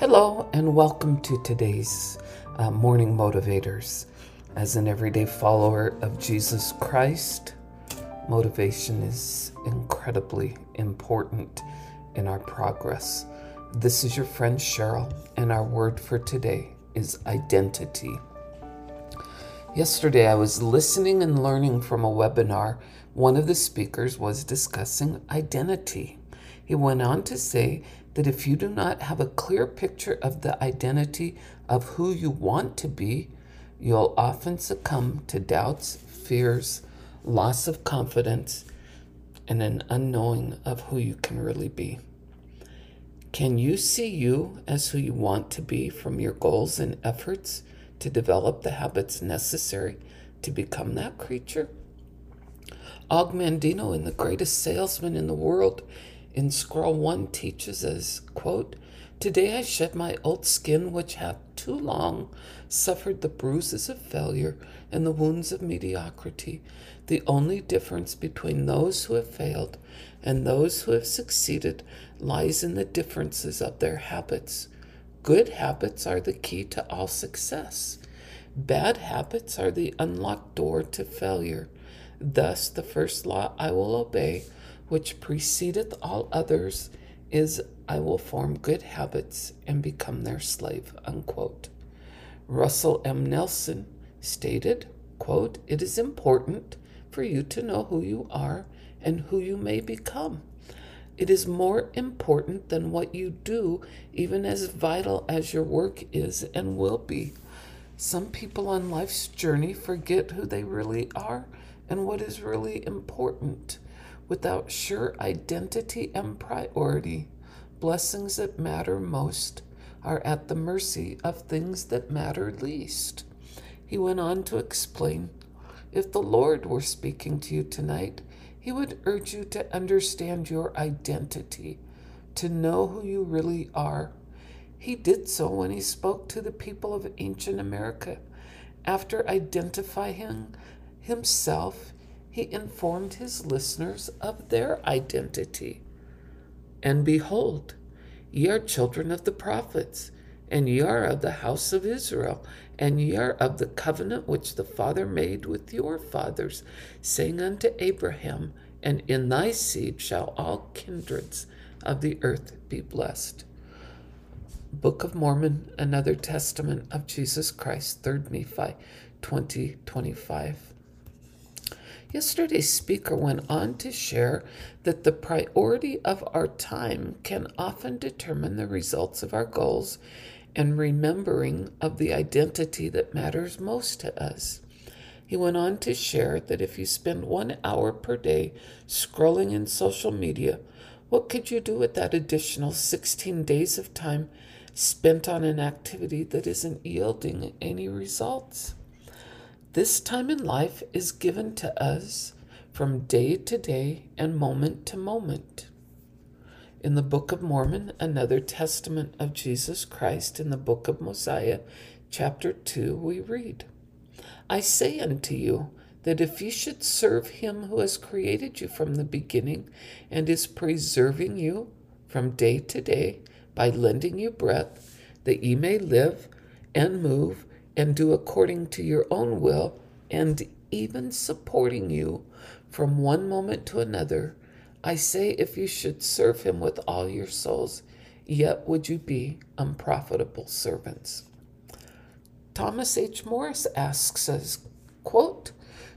Hello, and welcome to today's uh, Morning Motivators. As an everyday follower of Jesus Christ, motivation is incredibly important in our progress. This is your friend Cheryl, and our word for today is identity. Yesterday, I was listening and learning from a webinar. One of the speakers was discussing identity. He went on to say that if you do not have a clear picture of the identity of who you want to be, you'll often succumb to doubts, fears, loss of confidence, and an unknowing of who you can really be. Can you see you as who you want to be from your goals and efforts to develop the habits necessary to become that creature? Og Mandino, in The Greatest Salesman in the World, in scroll 1 teaches us, quote, Today I shed my old skin, which hath too long suffered the bruises of failure and the wounds of mediocrity. The only difference between those who have failed and those who have succeeded lies in the differences of their habits. Good habits are the key to all success. Bad habits are the unlocked door to failure. Thus, the first law I will obey which precedeth all others, is I will form good habits and become their slave. Unquote. Russell M. Nelson stated, quote, It is important for you to know who you are and who you may become. It is more important than what you do, even as vital as your work is and will be. Some people on life's journey forget who they really are and what is really important without sure identity and priority, blessings that matter most are at the mercy of things that matter least. He went on to explain if the Lord were speaking to you tonight, he would urge you to understand your identity, to know who you really are. He did so when he spoke to the people of ancient America. After identifying himself, he informed his listeners of their identity. And behold, ye are children of the prophets, and ye are of the house of Israel, and ye are of the covenant which the Father made with your fathers, saying unto Abraham, And in thy seed shall all kindreds of the earth be blessed. Book of Mormon, another testament of Jesus Christ, 3rd Nephi 20 25. Yesterday's speaker went on to share that the priority of our time can often determine the results of our goals and remembering of the identity that matters most to us. He went on to share that if you spend one hour per day scrolling in social media, what could you do with that additional 16 days of time spent on an activity that isn't yielding any results? This time in life is given to us from day to day and moment to moment. In the Book of Mormon, another testament of Jesus Christ, in the Book of Mosiah, chapter 2, we read I say unto you, that if you should serve him who has created you from the beginning and is preserving you from day to day by lending you breath, that ye may live and move and do according to your own will, and even supporting you from one moment to another. I say, if you should serve him with all your souls, yet would you be unprofitable servants. Thomas H. Morris asks us, quote,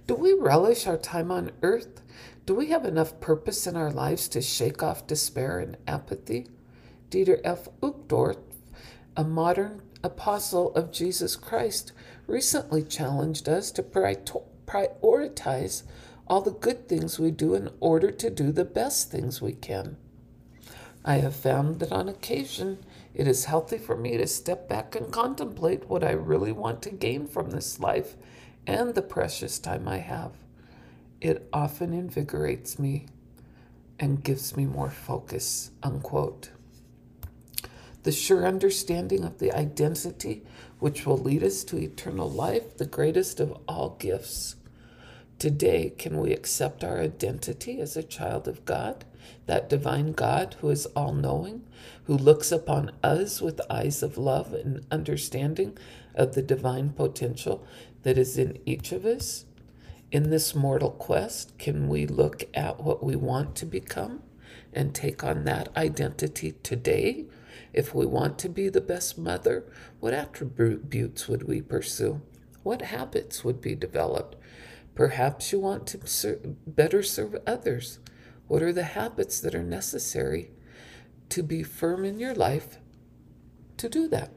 Do we relish our time on earth? Do we have enough purpose in our lives to shake off despair and apathy? Dieter F. Uchtdorf, a modern apostle of Jesus Christ, recently challenged us to prioritize all the good things we do in order to do the best things we can. I have found that on occasion it is healthy for me to step back and contemplate what I really want to gain from this life and the precious time I have. It often invigorates me and gives me more focus. Unquote the sure understanding of the identity which will lead us to eternal life, the greatest of all gifts. Today, can we accept our identity as a child of God, that divine God who is all knowing, who looks upon us with eyes of love and understanding of the divine potential that is in each of us? In this mortal quest, can we look at what we want to become and take on that identity today? If we want to be the best mother, what attributes would we pursue? What habits would be developed? Perhaps you want to ser- better serve others. What are the habits that are necessary to be firm in your life to do that?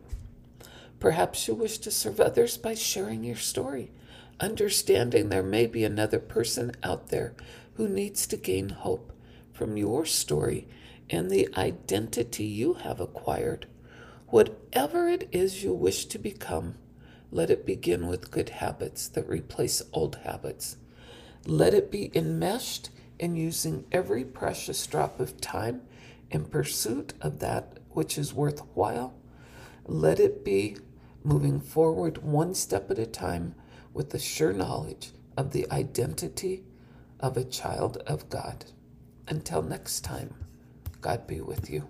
Perhaps you wish to serve others by sharing your story, understanding there may be another person out there who needs to gain hope from your story and the identity you have acquired. Whatever it is you wish to become, let it begin with good habits that replace old habits. Let it be enmeshed in using every precious drop of time in pursuit of that which is worthwhile. Let it be moving forward one step at a time with the sure knowledge of the identity of a child of God. Until next time, God be with you.